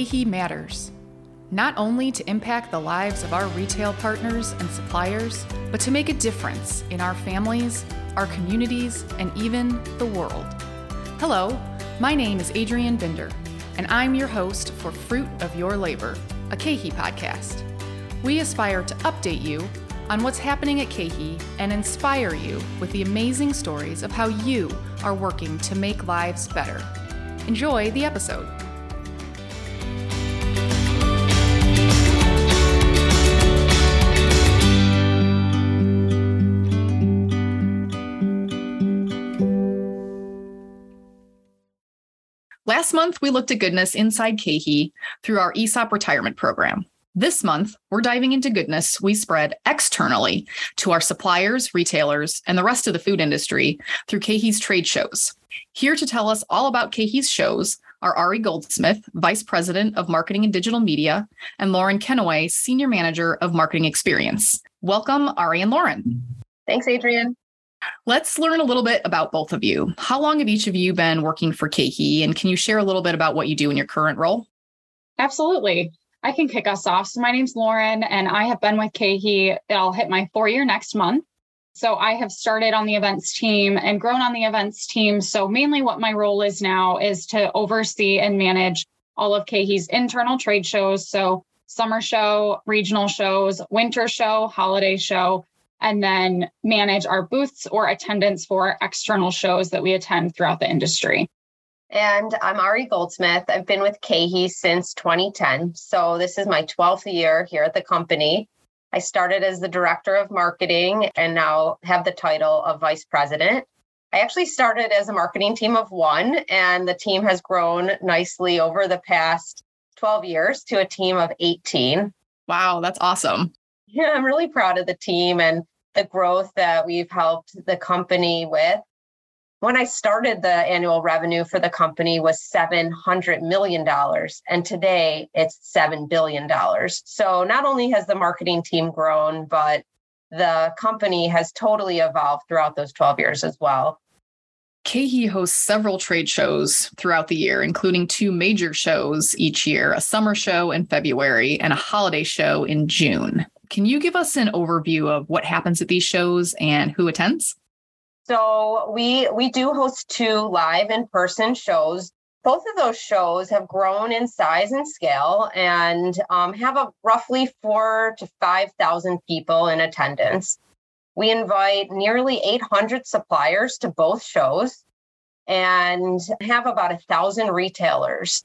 KeHE matters, not only to impact the lives of our retail partners and suppliers, but to make a difference in our families, our communities, and even the world. Hello, my name is Adrienne Binder, and I'm your host for Fruit of Your Labor, a KeHE podcast. We aspire to update you on what's happening at KeHE and inspire you with the amazing stories of how you are working to make lives better. Enjoy the episode. Last month, we looked at goodness inside KeHE through our ESOP retirement program. This month, we're diving into goodness we spread externally to our suppliers, retailers, and the rest of the food industry through KeHE's trade shows. Here to tell us all about KeHE's shows are Ari Goldsmith, Vice President of Marketing and Digital Media, and Lauren Kenaway, Senior Manager of Marketing Experience. Welcome, Ari and Lauren. Thanks, Adrienne. Let's learn a little bit about both of you. How long have each of you been working for KeHE, and can you share a little bit about what you do in your current role? Absolutely. I can kick us off. So my name's Lauren and I have been with KeHE. I'll hit my four year next month. So I have started on the events team and grown on the events team. So mainly what my role is now is to oversee and manage all of KeHE's internal trade shows. So summer show, regional shows, winter show, holiday show, and then manage our booths or attendance for external shows that we attend throughout the industry. And I'm Ari Goldsmith. I've been with KeHE since 2010. So this is my 12th year here at the company. I started as the director of marketing and now have the title of vice president. I actually started as a marketing team of one, and the team has grown nicely over the past 12 years to a team of 18. Wow, that's awesome. Yeah, I'm really proud of the team and the growth that we've helped the company with when I started, the annual revenue for the company was $700 million. And today it's $7 billion. So not only has the marketing team grown, but the company has totally evolved throughout those 12 years as well. KeHE hosts several trade shows throughout the year, including two major shows each year a summer show in February and a holiday show in June. Can you give us an overview of what happens at these shows and who attends? So we we do host two live in-person shows. Both of those shows have grown in size and scale and um, have a roughly four to five thousand people in attendance. We invite nearly 800 suppliers to both shows and have about a thousand retailers.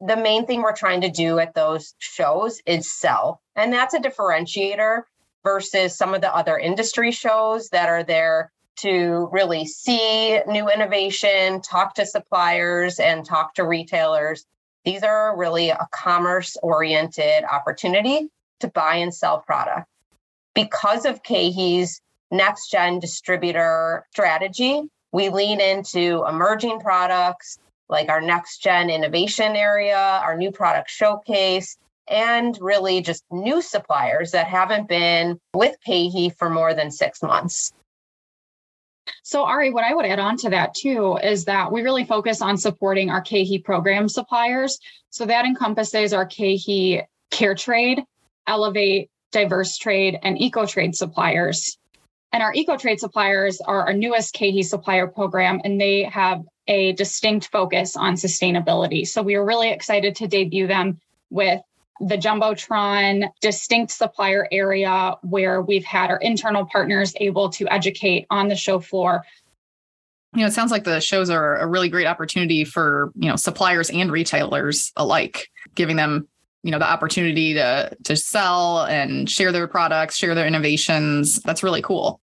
The main thing we're trying to do at those shows is sell, and that's a differentiator versus some of the other industry shows that are there to really see new innovation, talk to suppliers, and talk to retailers. These are really a commerce oriented opportunity to buy and sell product. Because of KeHE's next gen distributor strategy, we lean into emerging products like our next gen innovation area, our new product showcase, and really just new suppliers that haven't been with KeHE for more than six months. So, Ari, what I would add on to that too is that we really focus on supporting our KeHE program suppliers. So that encompasses our KeHE Care Trade, Elevate, Diverse Trade, and Eco Trade suppliers. And our Eco Trade suppliers are our newest KeHE supplier program, and they have a distinct focus on sustainability. So we are really excited to debut them with the Jumbotron distinct supplier area where we've had our internal partners able to educate on the show floor. You know, it sounds like the shows are a really great opportunity for, you know, suppliers and retailers alike, giving them, you know, the opportunity to to sell and share their products, share their innovations. That's really cool.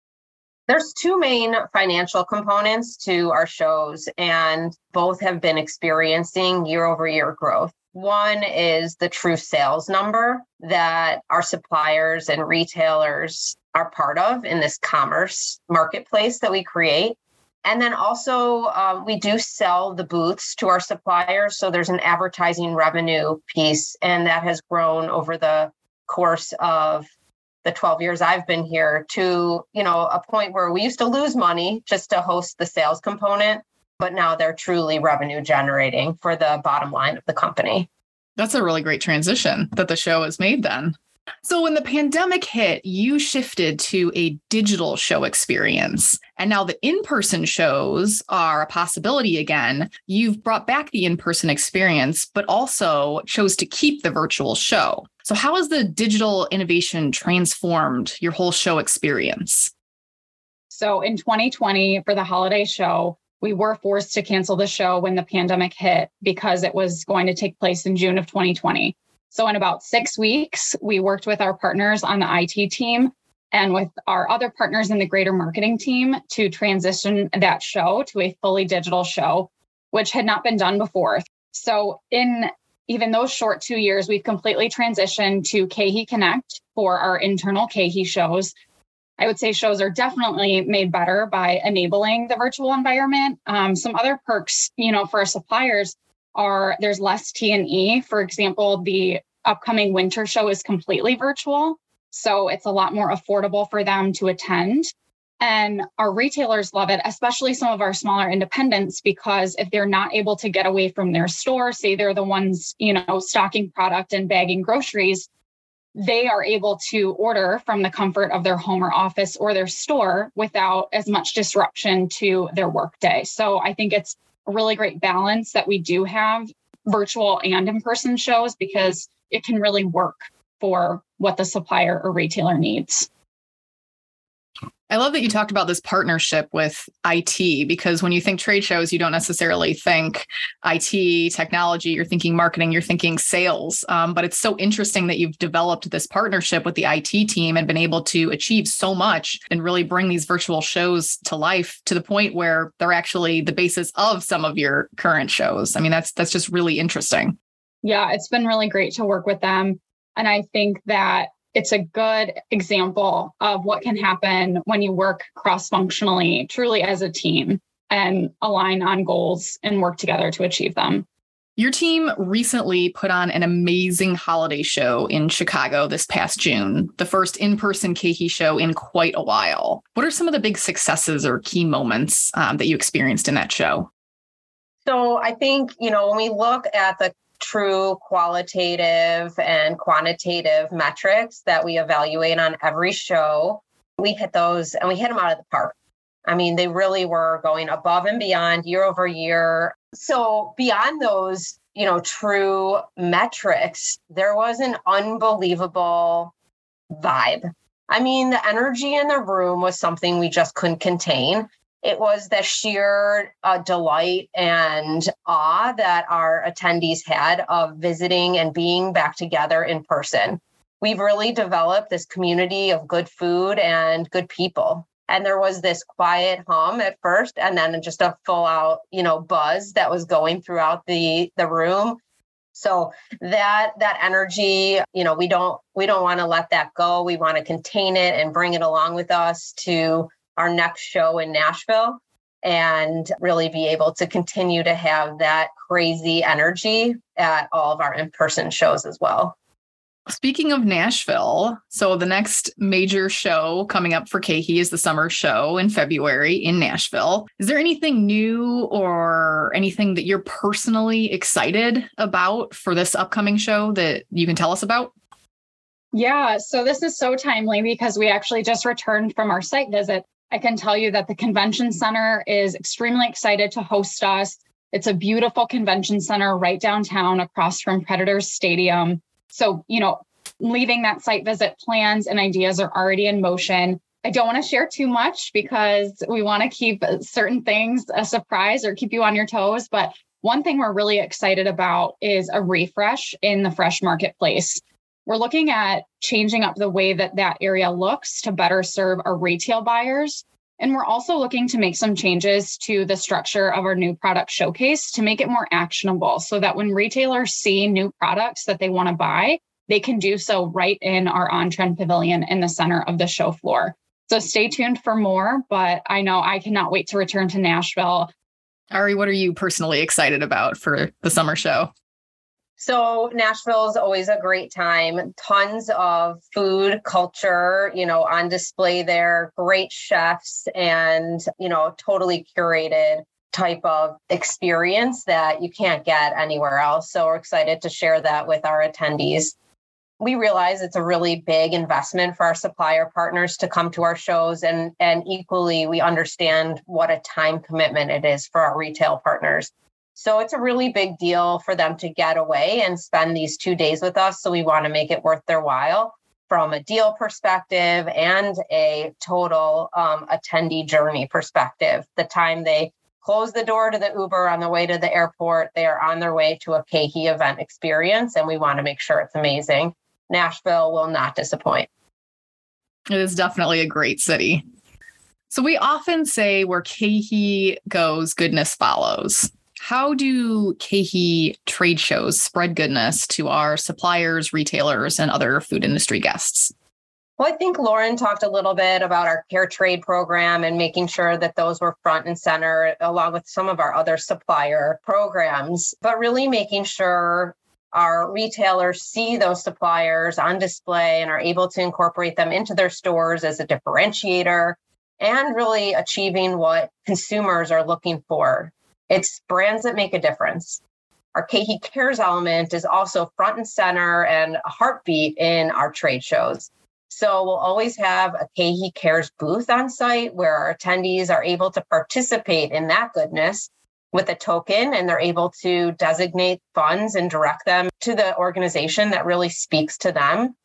There's two main financial components to our shows, and both have been experiencing year over year growth. One is the true sales number that our suppliers and retailers are part of in this commerce marketplace that we create. And then also, um, we do sell the booths to our suppliers. So there's an advertising revenue piece, and that has grown over the course of the 12 years I've been here to, you know, a point where we used to lose money just to host the sales component but now they're truly revenue generating for the bottom line of the company. That's a really great transition that the show has made then. So, when the pandemic hit, you shifted to a digital show experience. And now the in person shows are a possibility again. You've brought back the in person experience, but also chose to keep the virtual show. So, how has the digital innovation transformed your whole show experience? So, in 2020, for the holiday show, we were forced to cancel the show when the pandemic hit because it was going to take place in June of 2020. So, in about six weeks, we worked with our partners on the IT team and with our other partners in the greater marketing team to transition that show to a fully digital show, which had not been done before. So, in even those short two years, we've completely transitioned to KeHE Connect for our internal KeHE shows. I would say shows are definitely made better by enabling the virtual environment. Um, some other perks, you know, for our suppliers are there's less T&E. For example, the upcoming winter show is completely virtual. So it's a lot more affordable for them to attend. And our retailers love it, especially some of our smaller independents, because if they're not able to get away from their store, say they're the ones, you know, stocking product and bagging groceries, they are able to order from the comfort of their home or office or their store without as much disruption to their workday. So I think it's a really great balance that we do have virtual and in person shows because it can really work for what the supplier or retailer needs. I love that you talked about this partnership with IT because when you think trade shows, you don't necessarily think IT, technology, you're thinking marketing, you're thinking sales. Um, but it's so interesting that you've developed this partnership with the IT team and been able to achieve so much and really bring these virtual shows to life to the point where they're actually the basis of some of your current shows. I mean, that's that's just really interesting. Yeah, it's been really great to work with them. And I think that it's a good example of what can happen when you work cross functionally, truly as a team, and align on goals and work together to achieve them. Your team recently put on an amazing holiday show in Chicago this past June, the first in person KeHE show in quite a while. What are some of the big successes or key moments um, that you experienced in that show? So I think, you know, when we look at the true qualitative and quantitative metrics that we evaluate on every show. We hit those and we hit them out of the park. I mean, they really were going above and beyond year over year. So, beyond those, you know, true metrics, there was an unbelievable vibe. I mean, the energy in the room was something we just couldn't contain it was the sheer uh, delight and awe that our attendees had of visiting and being back together in person. We've really developed this community of good food and good people. And there was this quiet hum at first, and then just a full out, you know, buzz that was going throughout the the room. So that that energy, you know, we don't we don't want to let that go. We want to contain it and bring it along with us to our next show in Nashville and really be able to continue to have that crazy energy at all of our in person shows as well. Speaking of Nashville, so the next major show coming up for KeHE is the summer show in February in Nashville. Is there anything new or anything that you're personally excited about for this upcoming show that you can tell us about? Yeah, so this is so timely because we actually just returned from our site visit I can tell you that the convention center is extremely excited to host us. It's a beautiful convention center right downtown across from Predators Stadium. So, you know, leaving that site visit plans and ideas are already in motion. I don't want to share too much because we want to keep certain things a surprise or keep you on your toes. But one thing we're really excited about is a refresh in the fresh marketplace. We're looking at changing up the way that that area looks to better serve our retail buyers. And we're also looking to make some changes to the structure of our new product showcase to make it more actionable so that when retailers see new products that they want to buy, they can do so right in our on trend pavilion in the center of the show floor. So stay tuned for more, but I know I cannot wait to return to Nashville. Ari, what are you personally excited about for the summer show? So Nashville is always a great time. Tons of food culture, you know, on display there. Great chefs, and you know, totally curated. type of experience that you can't get anywhere else. So we're excited to share that with our attendees. We realize it's a really big investment for our supplier partners to come to our shows and and equally we understand what a time commitment it is for our retail partners. So it's a really big deal for them to get away and spend these 2 days with us so we want to make it worth their while from a deal perspective and a total um, attendee journey perspective. The time they close the door to the Uber on the way to the airport. They are on their way to a KeHE event experience, and we want to make sure it's amazing. Nashville will not disappoint. It is definitely a great city. So we often say where KeHE goes, goodness follows. How do KeHE trade shows spread goodness to our suppliers, retailers, and other food industry guests? Well, I think Lauren talked a little bit about our care trade program and making sure that those were front and center, along with some of our other supplier programs, but really making sure our retailers see those suppliers on display and are able to incorporate them into their stores as a differentiator and really achieving what consumers are looking for. It's brands that make a difference. Our KeHE Cares element is also front and center and a heartbeat in our trade shows. So we'll always have a KeHE Cares booth on site where our attendees are able to participate in that goodness with a token and they're able to designate funds and direct them to the organization that really speaks to them.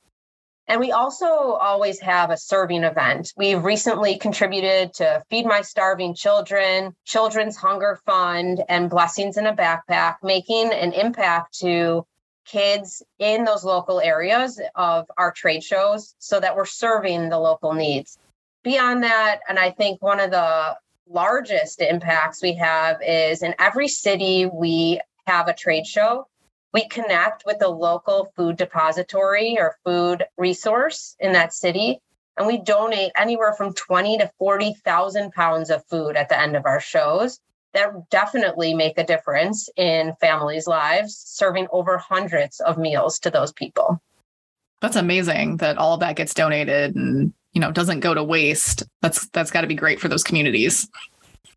And we also always have a serving event. We've recently contributed to Feed My Starving Children, Children's Hunger Fund, and Blessings in a Backpack, making an impact to kids in those local areas of our trade shows so that we're serving the local needs. Beyond that, and I think one of the largest impacts we have is in every city we have a trade show. We connect with the local food depository or food resource in that city, and we donate anywhere from 20 to 40,000 pounds of food at the end of our shows that definitely make a difference in families' lives, serving over hundreds of meals to those people. That's amazing that all of that gets donated and you know doesn't go to waste. That's that's got to be great for those communities.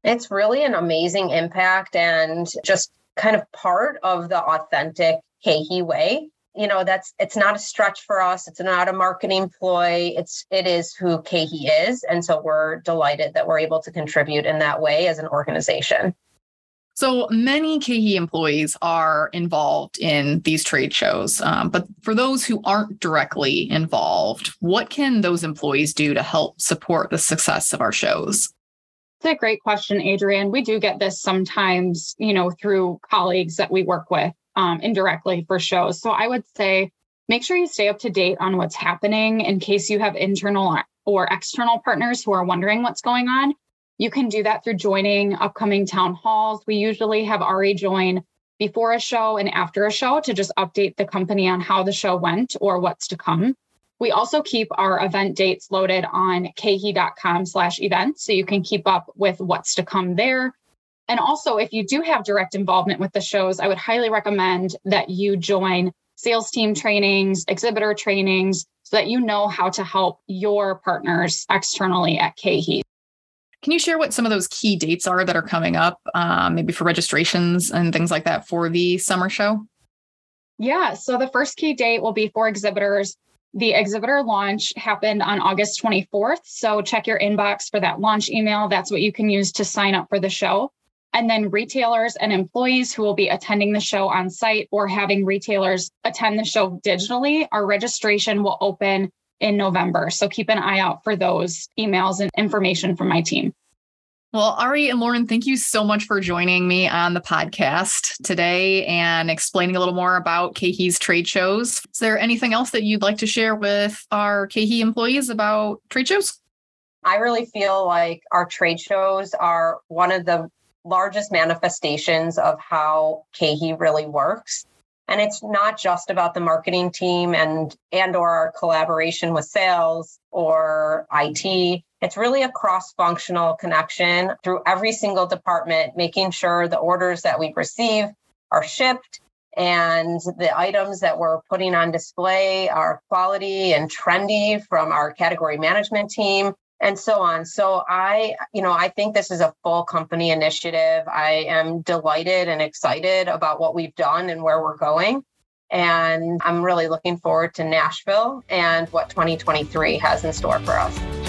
It's really an amazing impact and just kind of part of the authentic KeHE way. You know that's it's not a stretch for us. It's not a marketing ploy. It's it is who KeHE is. And so we're delighted that we're able to contribute in that way as an organization. So many KeHE employees are involved in these trade shows, um, but for those who aren't directly involved, what can those employees do to help support the success of our shows? It's a great question, Adrienne. We do get this sometimes, you know, through colleagues that we work with um, indirectly for shows. So I would say make sure you stay up to date on what's happening in case you have internal or external partners who are wondering what's going on. You can do that through joining upcoming town halls. We usually have Ari join before a show and after a show to just update the company on how the show went or what's to come. We also keep our event dates loaded on kehe.com slash events so you can keep up with what's to come there. And also, if you do have direct involvement with the shows, I would highly recommend that you join sales team trainings, exhibitor trainings, so that you know how to help your partners externally at KeHE. Can you share what some of those key dates are that are coming up, um, maybe for registrations and things like that for the summer show? Yeah, so the first key date will be for exhibitors. The exhibitor launch happened on August 24th. So check your inbox for that launch email. That's what you can use to sign up for the show. And then retailers and employees who will be attending the show on site or having retailers attend the show digitally, our registration will open in November. So keep an eye out for those emails and information from my team. Well, Ari and Lauren, thank you so much for joining me on the podcast today and explaining a little more about KeHE's trade shows. Is there anything else that you'd like to share with our KeHE employees about trade shows? I really feel like our trade shows are one of the largest manifestations of how KeHE really works. And it's not just about the marketing team and and or our collaboration with sales or IT. It's really a cross-functional connection through every single department, making sure the orders that we receive are shipped and the items that we're putting on display are quality and trendy from our category management team and so on. So I, you know, I think this is a full company initiative. I am delighted and excited about what we've done and where we're going. And I'm really looking forward to Nashville and what 2023 has in store for us.